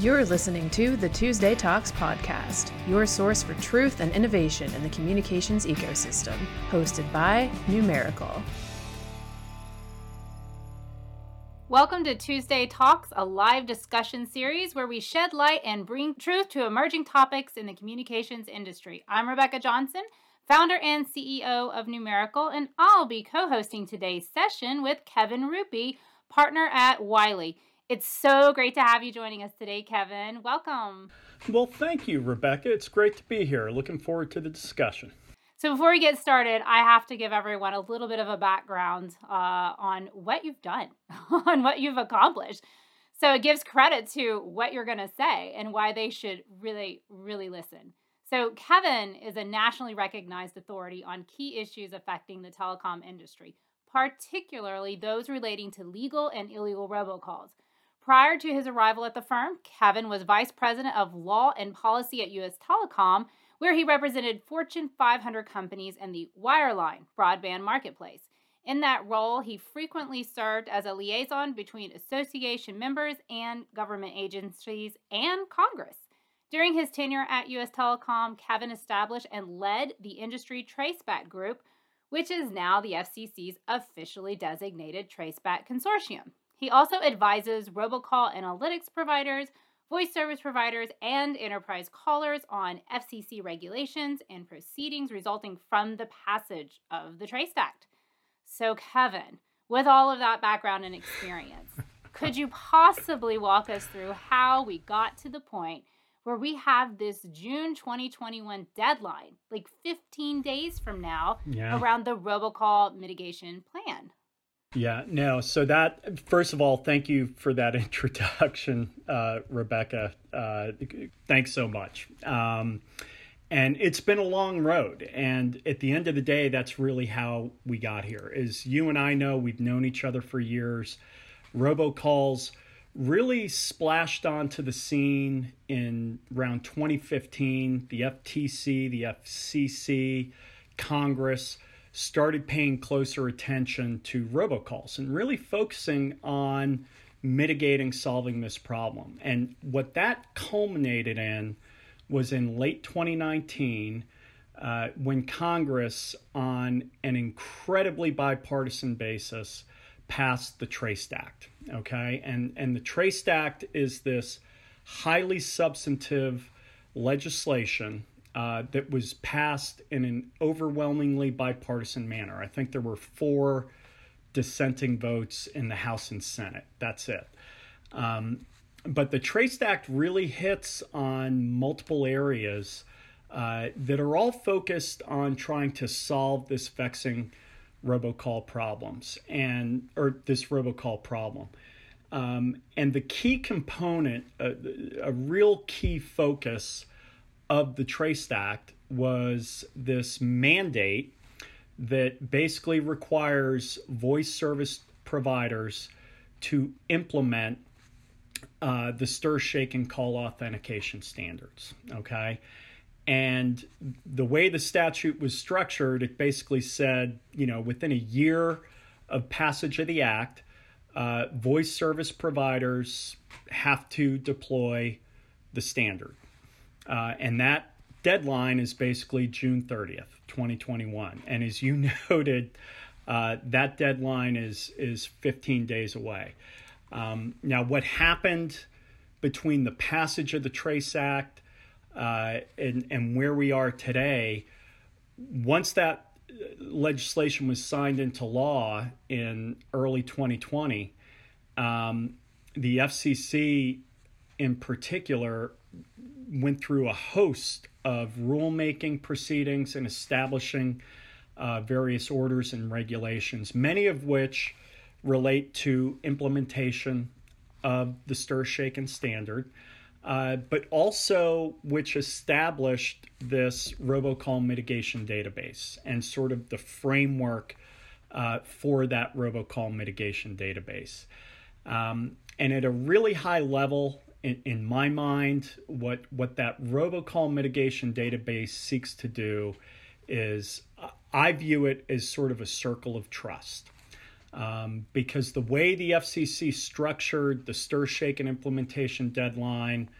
You're listening to the Tuesday Talks podcast, your source for truth and innovation in the communications ecosystem, hosted by Numeracle. Welcome to Tuesday Talks, a live discussion series where we shed light and bring truth to emerging topics in the communications industry. I'm Rebekah Johnson, founder and CEO of Numeracle, and I'll be co hosting today's session with Kevin Rupy, partner at Wiley. It's so great to have you joining us today, Kevin. Welcome. Well, thank you, Rebekah. It's great to be here. Looking forward to the discussion. So, before we get started, I have to give everyone a little bit of a background uh, on what you've done, on what you've accomplished. So, it gives credit to what you're going to say and why they should really, really listen. So, Kevin is a nationally recognized authority on key issues affecting the telecom industry, particularly those relating to legal and illegal robocalls. Prior to his arrival at the firm, Kevin was vice president of law and policy at US Telecom where he represented Fortune 500 companies in the wireline broadband marketplace. In that role, he frequently served as a liaison between association members and government agencies and Congress. During his tenure at US Telecom, Kevin established and led the industry Traceback Group, which is now the FCC's officially designated Traceback Consortium. He also advises robocall analytics providers voice service providers, and enterprise callers on FCC regulations and proceedings resulting from the passage of the TRACED Act. So, Kevin, with all of that background and experience, could you possibly walk us through how we got to the point where we have this June 2021 deadline, like 15 days from now, yeah. around the robocall mitigation plan? Yeah, no. So that first of all, thank you for that introduction, uh, Rebekah. Uh, thanks so much. Um, and it's been a long road, and at the end of the day, that's really how we got here. Is you and I know we've known each other for years. Robocalls really splashed onto the scene in around 2015. The FTC, the FCC, Congress started paying closer attention to robocalls and really focusing on mitigating solving this problem. And what that culminated in was in late 2019 uh, when Congress, on an incredibly bipartisan basis, passed the TRACED Act. Okay, and and the TRACED Act is this highly substantive legislation uh, that was passed in an overwhelmingly bipartisan manner. I think there were four dissenting votes in the House and Senate. That's it. Um, but the TRACED Act really hits on multiple areas uh, that are all focused on trying to solve this vexing robocall problems and or this robocall problem. Um, and the key component, a real key focus of the TRACED Act was this mandate that basically requires voice service providers to implement uh, the STIR/SHAKEN call authentication standards. Okay. And the way the statute was structured, it basically said, you know, within a year of passage of the act, uh, voice service providers have to deploy the standard. Uh, and that deadline is basically June 30th, 2021. And as you noted, uh, that deadline is, is 15 days away. Um, now, what happened between the passage of the TRACED Act uh, and, and where we are today, once that legislation was signed into law in early 2020, um, the FCC in particular went through a host of rulemaking proceedings and establishing uh, various orders and regulations, many of which relate to implementation of the stir shaken standard, uh, but also which established this robocall mitigation database and sort of the framework uh, for that robocall mitigation database. Um, and at a really high level, in, in my mind, what what that robocall mitigation database seeks to do is I view it as sort of a circle of trust. Um, because the way the FCC structured the STIR/SHAKEN implementation deadline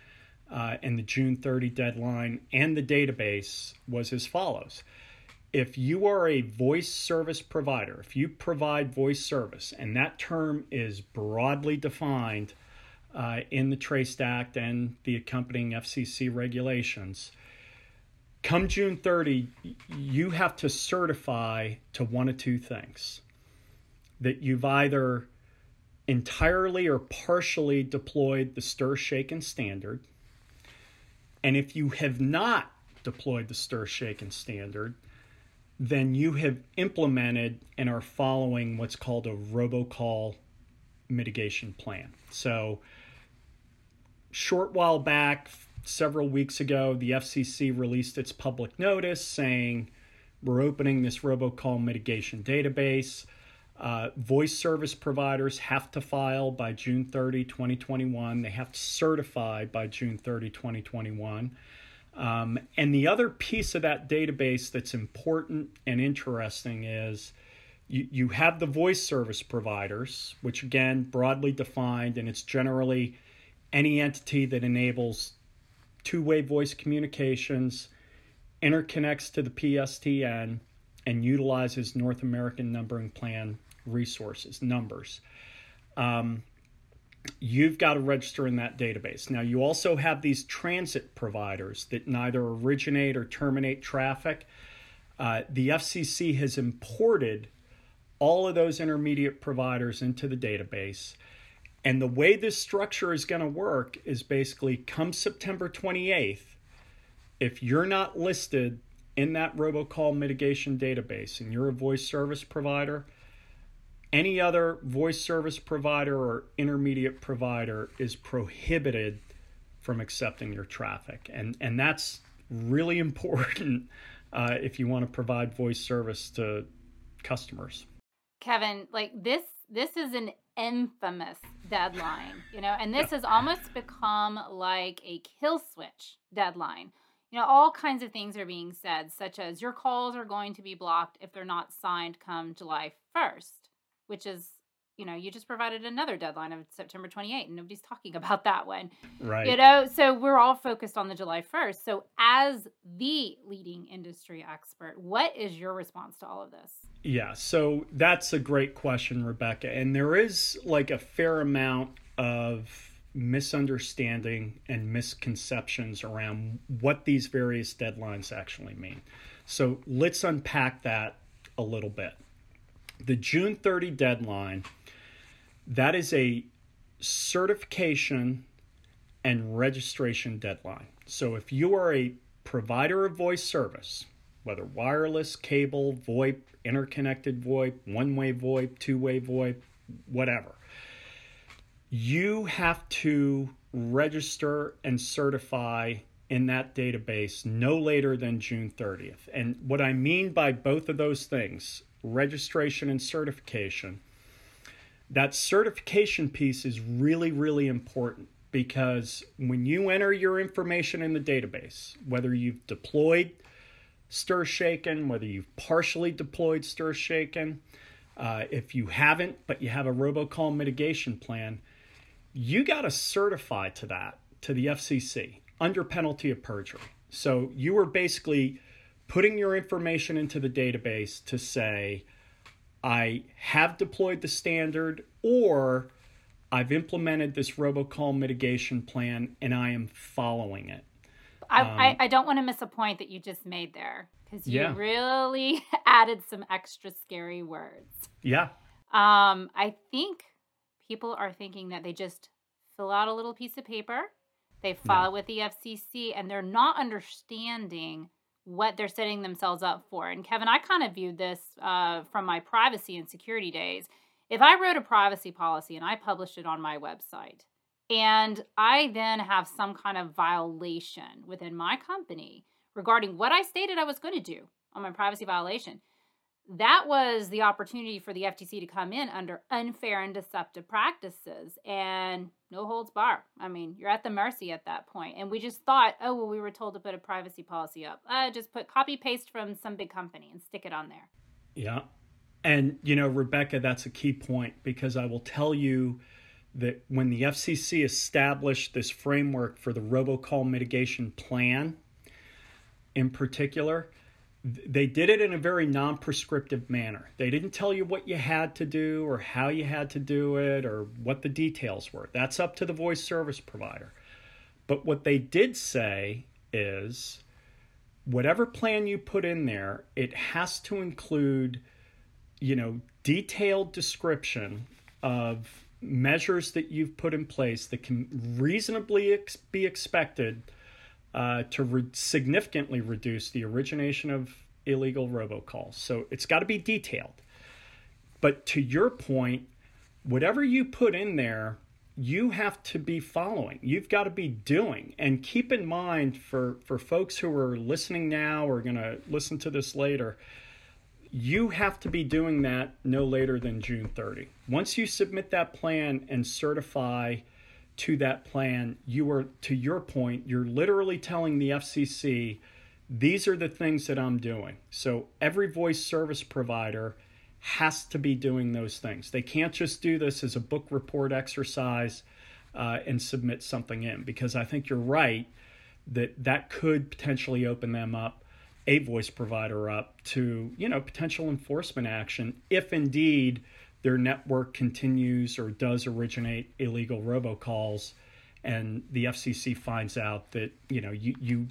uh, and the June 30 deadline and the database was as follows. If you are a voice service provider, if you provide voice service, and that term is broadly defined uh, in the Traced Act and the accompanying FCC regulations, come June 30, you have to certify to one of two things that you've either entirely or partially deployed the stir shaken standard and if you have not deployed the stir shaken standard then you have implemented and are following what's called a robocall mitigation plan. So short while back several weeks ago, the FCC released its public notice saying we're opening this robocall mitigation database. Uh, voice service providers have to file by June 30, 2021. They have to certify by June 30, 2021. Um, and the other piece of that database that's important and interesting is you, you have the voice service providers, which again, broadly defined, and it's generally any entity that enables two way voice communications, interconnects to the PSTN, and utilizes North American Numbering Plan resources, numbers. Um, you've got to register in that database. Now, you also have these transit providers that neither originate or terminate traffic. Uh, the FCC has imported all of those intermediate providers into the database. And the way this structure is going to work is basically come September 28th, if you're not listed in that robocall mitigation database and you're a voice service provider, any other voice service provider or intermediate provider is prohibited from accepting your traffic. And, and that's really important uh, if you want to provide voice service to customers. Kevin, like this this is an infamous deadline, you know, and this has almost become like a kill switch deadline. You know, all kinds of things are being said, such as your calls are going to be blocked if they're not signed come July 1st, which is you know, you just provided another deadline of September 28th, and nobody's talking about that one. Right. You know, so we're all focused on the July 1st. So, as the leading industry expert, what is your response to all of this? Yeah, so that's a great question, Rebekah. And there is like a fair amount of misunderstanding and misconceptions around what these various deadlines actually mean. So let's unpack that a little bit. The June 30 deadline that is a certification and registration deadline. So if you are a provider of voice service, whether wireless, cable, VoIP, interconnected VoIP, one way VoIP, two way VoIP, whatever, you have to register and certify in that database no later than June 30th. And what I mean by both of those things, registration and certification, that certification piece is really, really important because when you enter your information in the database, whether you've deployed Stir Shaken, whether you've partially deployed Stir Shaken, uh, if you haven't, but you have a robocall mitigation plan, you got to certify to that to the FCC under penalty of perjury. So you are basically putting your information into the database to say, I have deployed the standard or I've implemented this robocall mitigation plan and I am following it. I, um, I, I, don't want to miss a point that you just made there because you yeah. really added some extra scary words. Yeah. Um, I think people are thinking that they just fill out a little piece of paper, they file with the FCC, and they're not understanding what they're setting themselves up for. And Kevin, I kind of viewed this uh, from my privacy and security days. If I wrote a privacy policy and I published it on my website, and I then have some kind of violation within my company regarding what I stated I was going to do on my privacy violation, that was the opportunity for the FTC to come in under unfair and deceptive practices and no holds bar. I mean, you're at the mercy at that point. And we just thought, oh, well, we were told to put a privacy policy up. Uh, just put copy paste from some big company and stick it on there. Yeah. And, you know, Rebekah, that's a key point because I will tell you that when the FCC established this framework for the robocall mitigation plan in particular, they did it in a very non prescriptive manner. They didn't tell you what you had to do or how you had to do it or what the details were. That's up to the voice service provider. But what they did say is whatever plan you put in there, it has to include, you know, detailed description of measures that you've put in place that can reasonably ex- be expected uh, to re- significantly reduce the origination of illegal robocalls. So it's got to be detailed. But to your point, whatever you put in there, you have to be following. You've got to be doing. And keep in mind for, for folks who are listening now or going to listen to this later, you have to be doing that no later than June 30. Once you submit that plan and certify to that plan, you are, to your point, you're literally telling the FCC, these are the things that I'm doing. So every voice service provider has to be doing those things. They can't just do this as a book report exercise uh, and submit something in because I think you're right that that could potentially open them up, a voice provider up to you know potential enforcement action if indeed their network continues or does originate illegal robocalls and the FCC finds out that you know you, you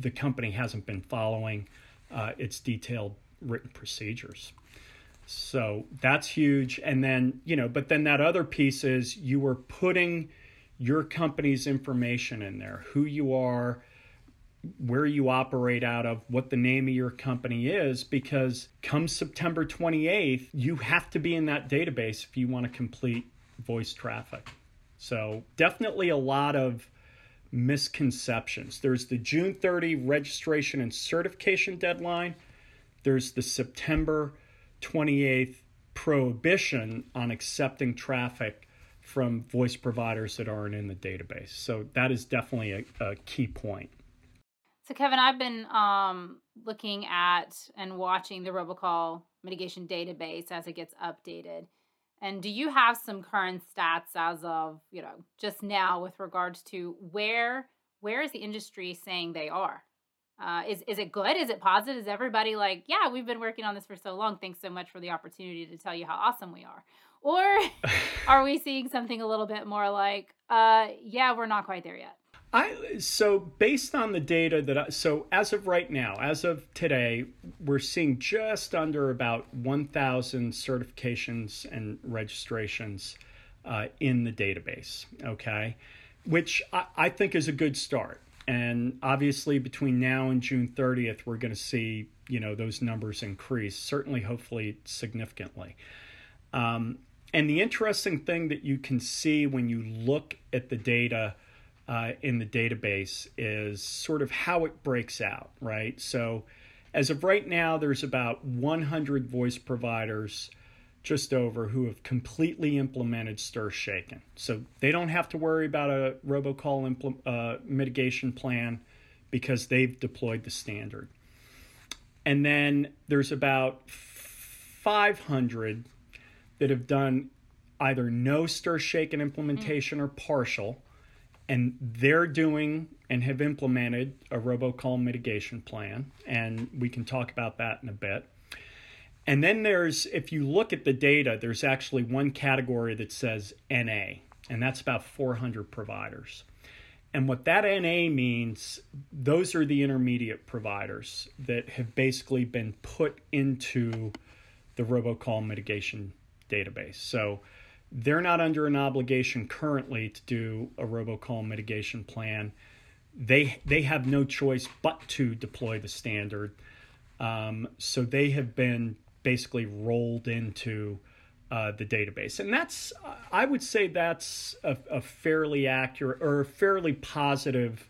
the company hasn't been following uh, its detailed written procedures. So that's huge. And then you know, but then that other piece is you were putting your company's information in there, who you are, where you operate out of, what the name of your company is, because come September 28th, you have to be in that database if you want to complete voice traffic. So, definitely a lot of misconceptions. There's the June 30 registration and certification deadline, there's the September 28th prohibition on accepting traffic from voice providers that aren't in the database. So, that is definitely a, a key point. So, Kevin, I've been um, looking at and watching the robocall mitigation database as it gets updated. And do you have some current stats as of you know just now with regards to where where is the industry saying they are? Uh, is is it good? Is it positive? Is everybody like, yeah, we've been working on this for so long. Thanks so much for the opportunity to tell you how awesome we are. Or are we seeing something a little bit more like, uh, yeah, we're not quite there yet? I so based on the data that I, so as of right now, as of today, we're seeing just under about 1,000 certifications and registrations uh, in the database. Okay, which I, I think is a good start. And obviously, between now and June 30th, we're going to see you know those numbers increase. Certainly, hopefully, significantly. Um, and the interesting thing that you can see when you look at the data uh, in the database is sort of how it breaks out, right? So, as of right now, there's about 100 voice providers, just over, who have completely implemented Stir Shaken. So they don't have to worry about a robocall impl- uh, mitigation plan because they've deployed the standard. And then there's about 500 that have done either no Stir Shaken implementation mm. or partial and they're doing and have implemented a robocall mitigation plan and we can talk about that in a bit. And then there's if you look at the data there's actually one category that says na and that's about 400 providers. And what that na means those are the intermediate providers that have basically been put into the robocall mitigation database. So they're not under an obligation currently to do a robocall mitigation plan. They they have no choice but to deploy the standard. Um, so they have been basically rolled into uh, the database, and that's I would say that's a, a fairly accurate or a fairly positive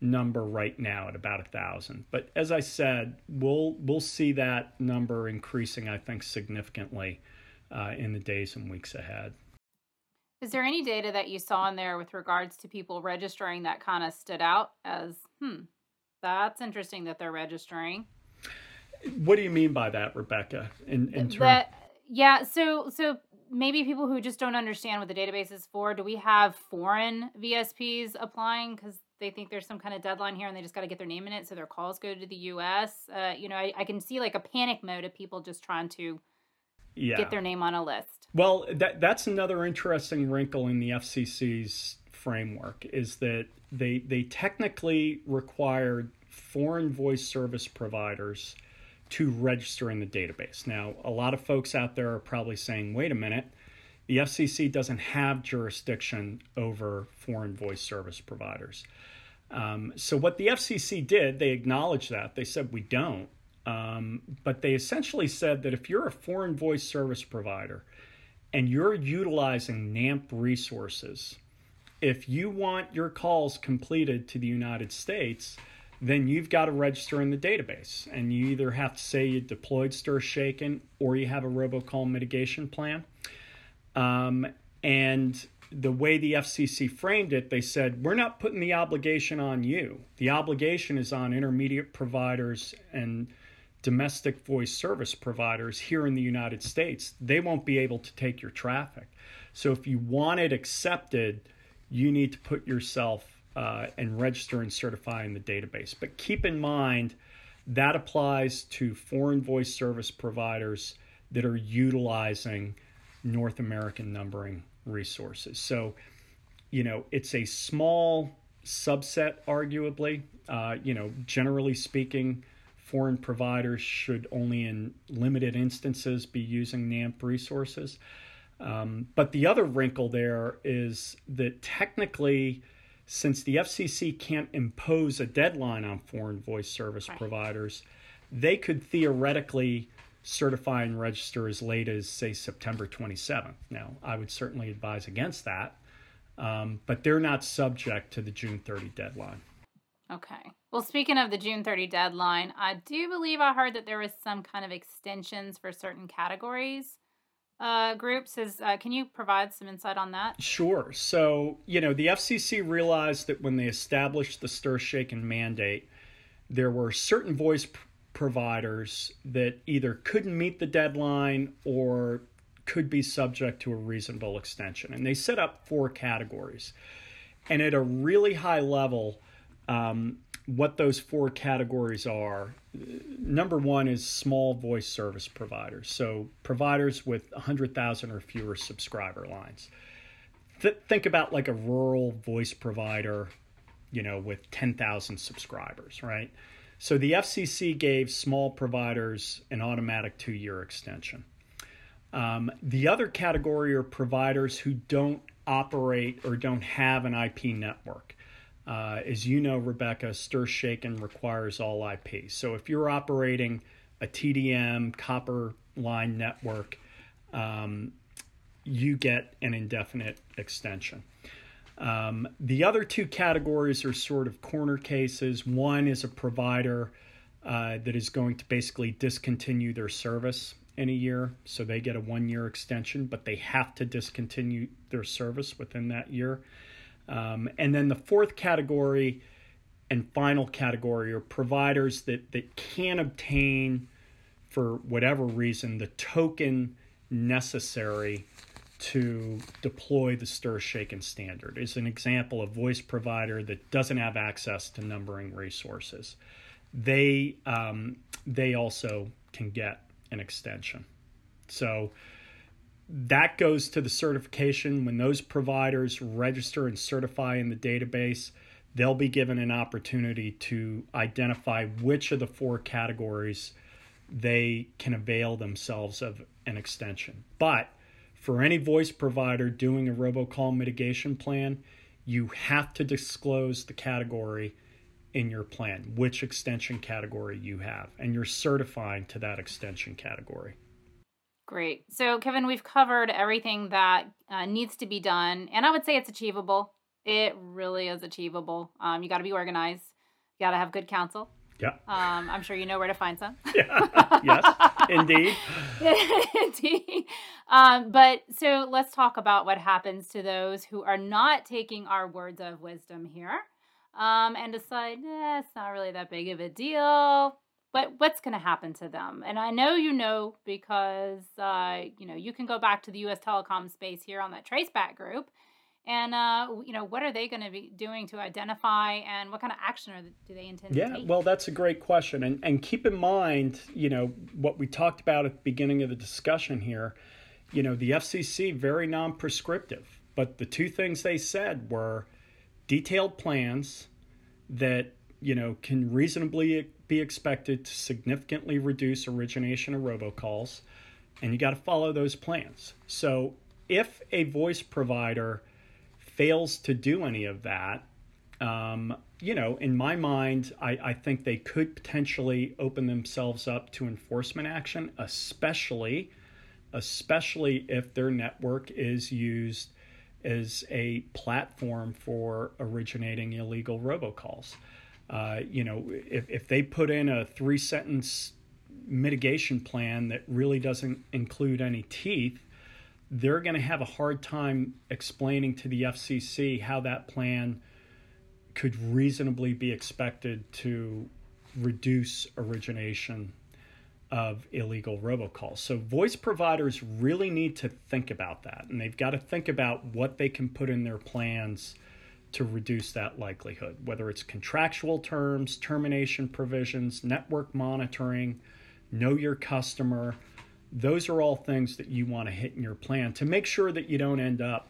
number right now at about a thousand. But as I said, we'll we'll see that number increasing. I think significantly uh, in the days and weeks ahead. Is there any data that you saw in there with regards to people registering that kind of stood out as, hmm, that's interesting that they're registering? What do you mean by that, Rebekah? In, in terms that Yeah, so so maybe people who just don't understand what the database is for, do we have foreign VSPs applying because they think there's some kind of deadline here and they just got to get their name in it so their calls go to the US? Uh, you know, I, I, can see like a panic mode of people just trying to yeah. get their name on a list. Well, that that's another interesting wrinkle in the FCC's framework is that they they technically required foreign voice service providers to register in the database. Now, a lot of folks out there are probably saying, wait a minute, the FCC doesn't have jurisdiction over foreign voice service providers. Um, so, what the FCC did, they acknowledged that. They said, we don't. Um, but they essentially said that if you're a foreign voice service provider and you're utilizing NANP resources, if you want your calls completed to the United States, then you've got to register in the database. And you either have to say you deployed Stir Shaken or you have a robocall mitigation plan. Um, and the way the FCC framed it, they said, we're not putting the obligation on you. The obligation is on intermediate providers and domestic voice service providers here in the United States. They won't be able to take your traffic. So if you want it accepted, you need to put yourself uh, and register and certify in the database. But keep in mind that applies to foreign voice service providers that are utilizing North American numbering resources. So, you know, it's a small subset, arguably. Uh, you know, generally speaking, foreign providers should only in limited instances be using NANP resources. Um, but the other wrinkle there is that technically, since the FCC can't impose a deadline on foreign voice service right. providers, they could theoretically certify and register as late as, say, September 27th. Now, I would certainly advise against that, um, but they're not subject to the June 30 deadline. Okay. Well, speaking of the June 30 deadline, I do believe I heard that there was some kind of extensions for certain categories uh, groups. Is uh, can you provide some insight on that? Sure. So you know the FCC realized that when they established the Stir Shaken mandate, there were certain voice providers that either couldn't meet the deadline or could be subject to a reasonable extension, and they set up four categories. And at a really high level, um, what those four categories are. Number one is small voice service providers. So, providers with 100,000 or fewer subscriber lines. Th- think about like a rural voice provider, you know, with 10,000 subscribers, right? So, the FCC gave small providers an automatic two year extension. Um, the other category are providers who don't operate or don't have an IP network. Uh, as you know, Rebekah, Stir Shaken requires all IP. So if you're operating a TDM copper line network, um, you get an indefinite extension. Um, the other two categories are sort of corner cases. One is a provider uh, that is going to basically discontinue their service in a year, so they get a one year extension, but they have to discontinue their service within that year. Um, and then the fourth category and final category are providers that, that can obtain, for whatever reason, the token necessary to deploy the stir shaken standard. Is an example of voice provider that doesn't have access to numbering resources. They um, they also can get an extension. So that goes to the certification. When those providers register and certify in the database, they'll be given an opportunity to identify which of the four categories they can avail themselves of an extension. But for any voice provider doing a robocall mitigation plan, you have to disclose the category in your plan, which extension category you have, and you're certifying to that extension category. Great. So, Kevin, we've covered everything that uh, needs to be done, and I would say it's achievable. It really is achievable. Um, you got to be organized. You got to have good counsel. Yeah. Um, I'm sure you know where to find some. yeah. yes, indeed. indeed. Um, but so let's talk about what happens to those who are not taking our words of wisdom here um, and decide, eh, it's not really that big of a deal. What what's going to happen to them? And I know you know because uh, you know you can go back to the U.S. telecom space here on that Traceback group, and uh, you know what are they going to be doing to identify and what kind of action are, do they intend yeah, to take? well, that's a great question, and and keep in mind, you know, what we talked about at the beginning of the discussion here. You know, the FCC very non-prescriptive, but the two things they said were detailed plans that you know can reasonably be expected to significantly reduce origination of robocalls, and you got to follow those plans. So if a voice provider fails to do any of that, um, you know, in my mind, I, I think they could potentially open themselves up to enforcement action, especially, especially if their network is used as a platform for originating illegal robocalls. Uh, you know, if, if they put in a three sentence mitigation plan that really doesn't include any teeth, they're going to have a hard time explaining to the FCC how that plan could reasonably be expected to reduce origination of illegal robocalls. So voice providers really need to think about that and they've got to think about what they can put in their plans to reduce that likelihood, whether it's contractual terms, termination provisions, network monitoring, know your customer. Those are all things that you want to hit in your plan to make sure that you don't end up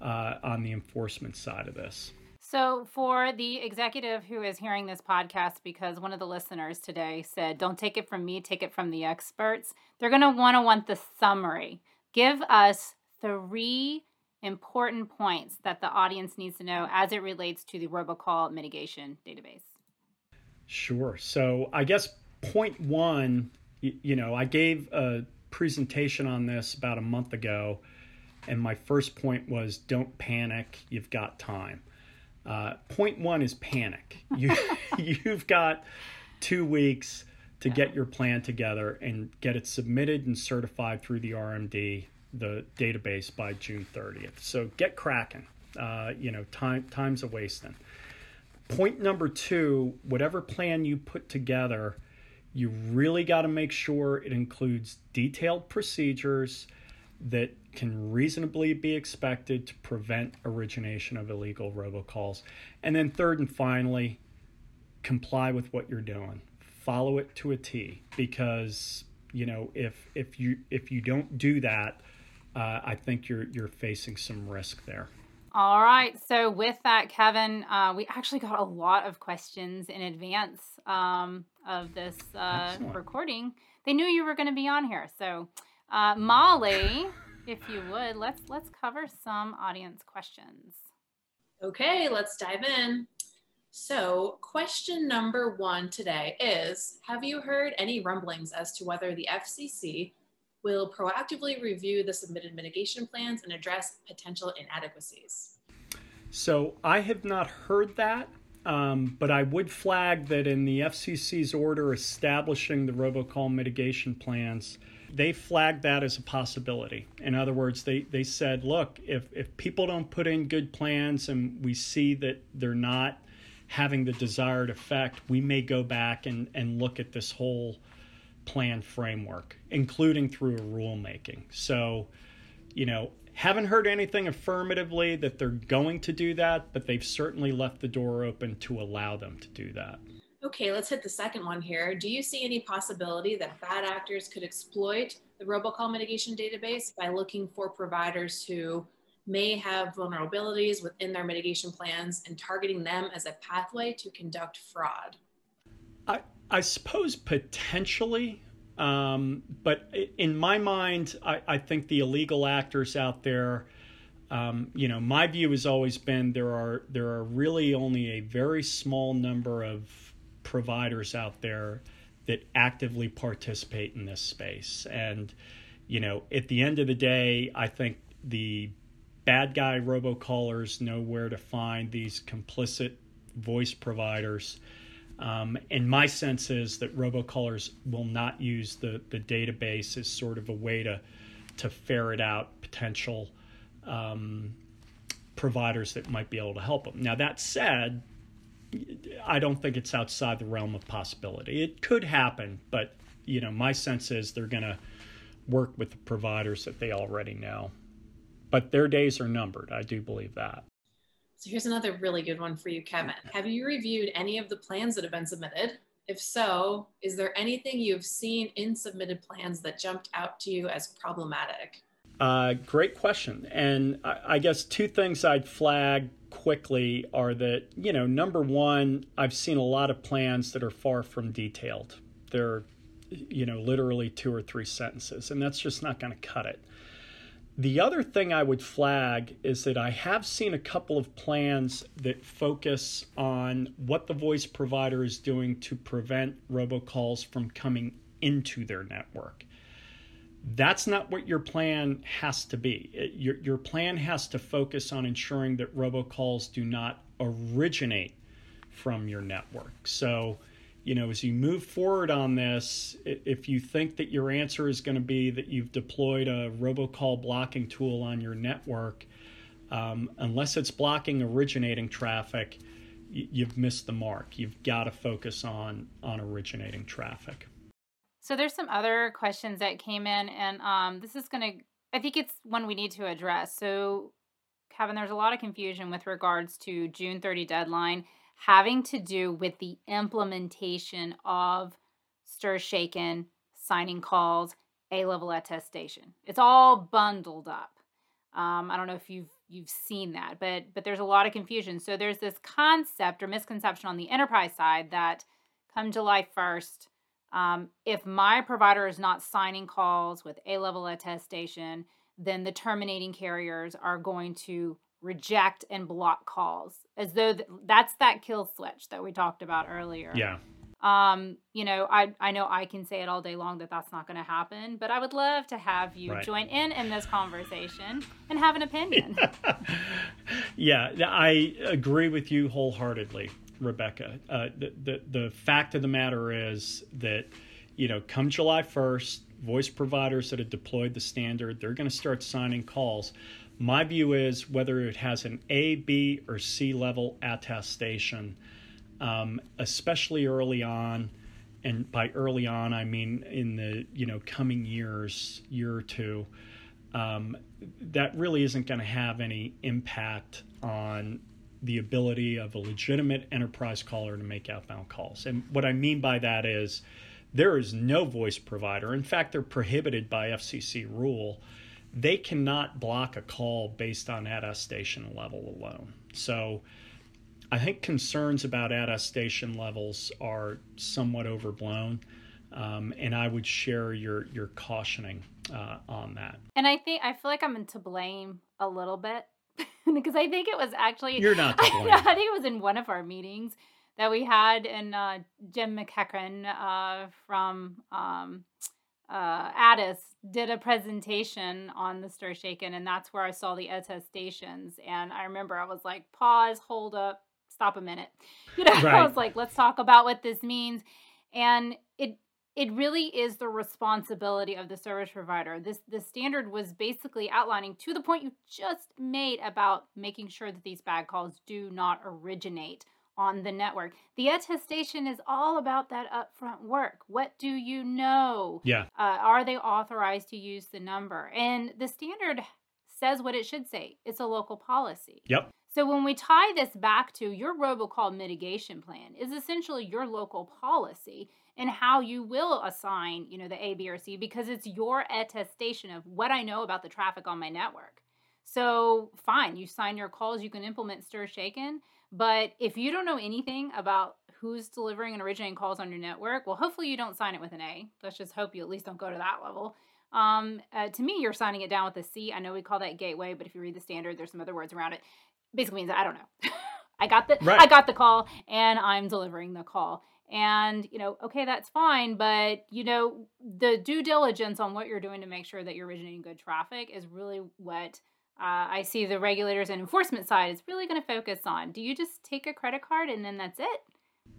uh, on the enforcement side of this. So, for the executive who is hearing this podcast, because one of the listeners today said, Don't take it from me, take it from the experts, they're going to want to want the summary. Give us three important points that the audience needs to know as it relates to the robocall mitigation database? Sure. So I guess point one, you, you know, I gave a presentation on this about a month ago, and my first point was don't panic, you've got time. Uh, point one is panic. You, you've got two weeks to get your plan together and get it submitted and certified through the RMD the database by June 30th. So get cracking. Uh, you know, time time's a wasting. Point number two: whatever plan you put together, you really got to make sure it includes detailed procedures that can reasonably be expected to prevent origination of illegal robocalls. And then third and finally, comply with what you're doing. Follow it to a T because you know if if you if you don't do that uh, I think you're you're facing some risk there. All right. So with that, Kevin, uh, we actually got a lot of questions in advance um, of this uh, recording. They knew you were going to be on here. So, uh, Molly, if you would, let's let's cover some audience questions. Okay, let's dive in. So, question number one today is Have you heard any rumblings as to whether the FCC will proactively review the submitted mitigation plans and address potential inadequacies. So I have not heard that, um, but I would flag that in the FCC's order establishing the robocall mitigation plans, they flagged that as a possibility. In other words, they, they said, look, if, if people don't put in good plans and we see that they're not having the desired effect, we may go back and, and look at this whole plan framework, including through a rulemaking. So, you know, haven't heard anything affirmatively that they're going to do that, but they've certainly left the door open to allow them to do that. Okay, let's hit the second one here. Do you see any possibility that bad actors could exploit the robocall mitigation database by looking for providers who may have vulnerabilities within their mitigation plans and targeting them as a pathway to conduct fraud? I, I suppose potentially, um, but in my mind, I, I, think the illegal actors out there. Um, you know, my view has always been there are there are really only a very small number of providers out there that actively participate in this space, and you know, at the end of the day, I think the bad guy robocallers know where to find these complicit voice providers um, and my sense is that robocallers will not use the, the database as sort of a way to, to ferret out potential um, providers that might be able to help them. Now, that said, I don't think it's outside the realm of possibility. It could happen, but you know, my sense is they're going to work with the providers that they already know. But their days are numbered. I do believe that. So here's another really good one for you, Kevin. Have you reviewed any of the plans that have been submitted? If so, is there anything you've seen in submitted plans that jumped out to you as problematic? Uh, great question. And I, I guess two things I'd flag quickly are that, you know, number one, I've seen a lot of plans that are far from detailed. They're, you know, literally two or three sentences, and that's just not going to cut it. The other thing I would flag is that I have seen a couple of plans that focus on what the voice provider is doing to prevent robocalls from coming into their network. That's not what your plan has to be. your, your plan has to focus on ensuring that robocalls do not originate from your network. So, you know, as you move forward on this, if you think that your answer is going to be that you've deployed a robocall blocking tool on your network, um, unless it's blocking originating traffic, you've missed the mark. You've got to focus on on originating traffic. So there's some other questions that came in, and um, this is going to. I think it's one we need to address. So, Kevin, there's a lot of confusion with regards to June 30 deadline having to do with the implementation of STIR/SHAKEN, signing calls, A level attestation. It's all bundled up. Um, I don't know if you've you've seen that, but but there's a lot of confusion. So there's this concept or misconception on the enterprise side that come July 1st, um, if my provider is not signing calls with A level attestation, then the terminating carriers are going to reject and block calls as though th- that's that kill switch that we talked about earlier. Yeah. Um, you know, I I know I can say it all day long that that's not going to happen, but I would love to have you right. join in in this conversation and have an opinion. yeah, I agree with you wholeheartedly, Rebekah. Uh, the, the the fact of the matter is that you know, come July first, voice providers that have deployed the standard, they're going to start signing calls. My view is whether it has an A, B, or C level attestation, um, especially early on, and by early on I mean in the you know coming years, year or two, um, that really isn't going to have any impact on the ability of a legitimate enterprise caller to make outbound calls. And what I mean by that is there is no voice provider. In fact, they're prohibited by FCC rule they cannot block a call based on attestation level alone. So I think concerns about attestation levels are somewhat overblown. Um, and I would share your your cautioning uh, on that. And I think I feel like I'm to blame a little bit because I think it was actually you're not to blame. I, I think it was in one of our meetings that we had, and uh, Jim McEachern uh, from um, uh, ATIS did a presentation on the STIR/SHAKEN, and that's where I saw the attestations. And I remember I was like, pause, hold up, stop a minute. You know, right. I was like, let's talk about what this means. And it it really is the responsibility of the service provider. This the standard was basically outlining to the point you just made about making sure that these bad calls do not originate on the network. The attestation is all about that upfront work. What do you know? Yeah. Uh, are they authorized to use the number? And the standard says what it should say. It's a local policy. Yep. So when we tie this back to your robocall mitigation plan is essentially your local policy and how you will assign, you know, the A, B, or C because it's your attestation of what I know about the traffic on my network. So fine, you sign your calls, you can implement STIR/SHAKEN, but if you don't know anything about who's delivering and originating calls on your network, well, hopefully you don't sign it with an A. Let's just hope you at least don't go to that level. Um, uh, to me, you're signing it down with a C. I know we call that gateway, but if you read the standard, there's some other words around it. Basically means I don't know. I got the right. I got the call and I'm delivering the call. And you know, okay, that's fine, but you know, the due diligence on what you're doing to make sure that you're originating good traffic is really what uh, I see the regulators and enforcement side is really going to focus on. Do you just take a credit card and then that's it?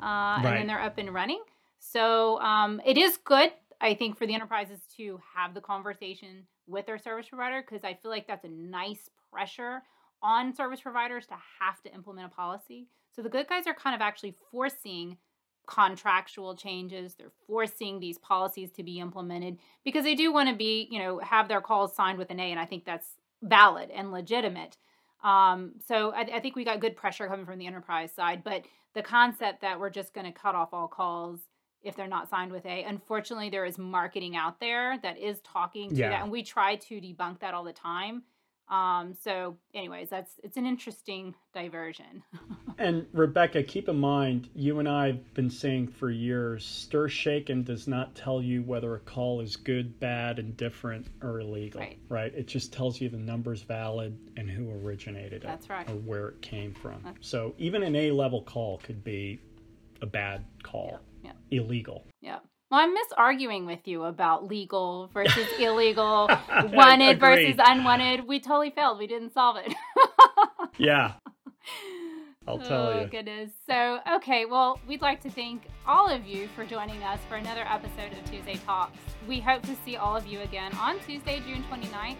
Uh, right. And then they're up and running. So um, it is good, I think, for the enterprises to have the conversation with their service provider because I feel like that's a nice pressure on service providers to have to implement a policy So the good guys are kind of actually forcing contractual changes. They're forcing these policies to be implemented because they do want to be, you know, have their calls signed with an A. And I think that's valid and legitimate. Um, so I, I think we got good pressure coming from the enterprise side. But the concept that we're just going to cut off all calls if they're not signed with A, unfortunately, there is marketing out there that is talking to Yeah. that. And we try to debunk that all the time. Um, so, anyways, that's it's an interesting diversion. And Rebekah, keep in mind, you and I have been saying for years, STIR/SHAKEN does not tell you whether a call is good, bad, indifferent, or illegal. Right. It just tells you the number's valid and who originated it. That's right. Or where it came from. That's- So even an A level call could be a bad call, yeah. illegal. Yeah. Well, I miss arguing with you about legal versus illegal, wanted versus unwanted. We totally failed. We didn't solve it. Yeah. I'll tell you. oh, you. goodness. So, okay, well, we'd like to thank all of you for joining us for another episode of Tuesday Talks. We hope to see all of you again on Tuesday, June 29th,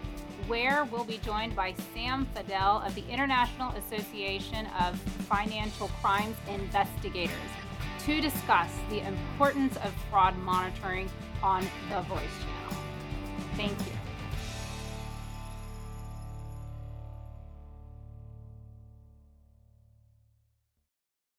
where we'll be joined by Sam Fidel of the International Association of Financial Crimes Investigators to discuss the importance of fraud monitoring on the voice channel. Thank you.